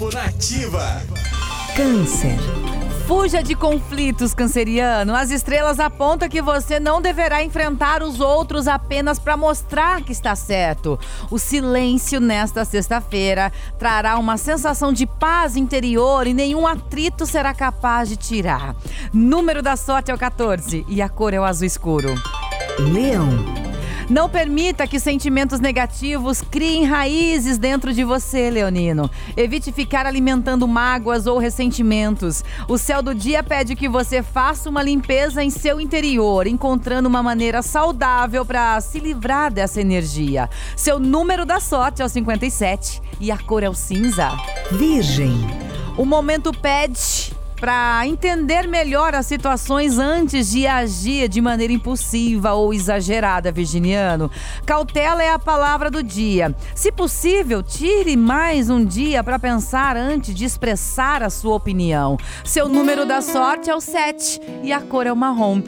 Horóscopo Nativa. Câncer. Fuja de conflitos, canceriano. As estrelas apontam que você não deverá enfrentar os outros apenas para mostrar que está certo. O silêncio nesta sexta-feira trará uma sensação de paz interior e nenhum atrito será capaz de tirar. Número da sorte é o 14 e a cor é o azul escuro. Leão. Não permita que sentimentos negativos criem raízes dentro de você, Leonino. Evite ficar alimentando mágoas ou ressentimentos. O céu do dia pede que você faça uma limpeza em seu interior, encontrando uma maneira saudável para se livrar dessa energia. Seu número da sorte é o 57 e a cor é o cinza. Virgem. O momento pede para entender melhor as situações antes de agir de maneira impulsiva ou exagerada, virginiano. Cautela é a palavra do dia. Se possível, tire mais um dia para pensar antes de expressar a sua opinião. Seu número da sorte é o 7 e a cor é o marrom.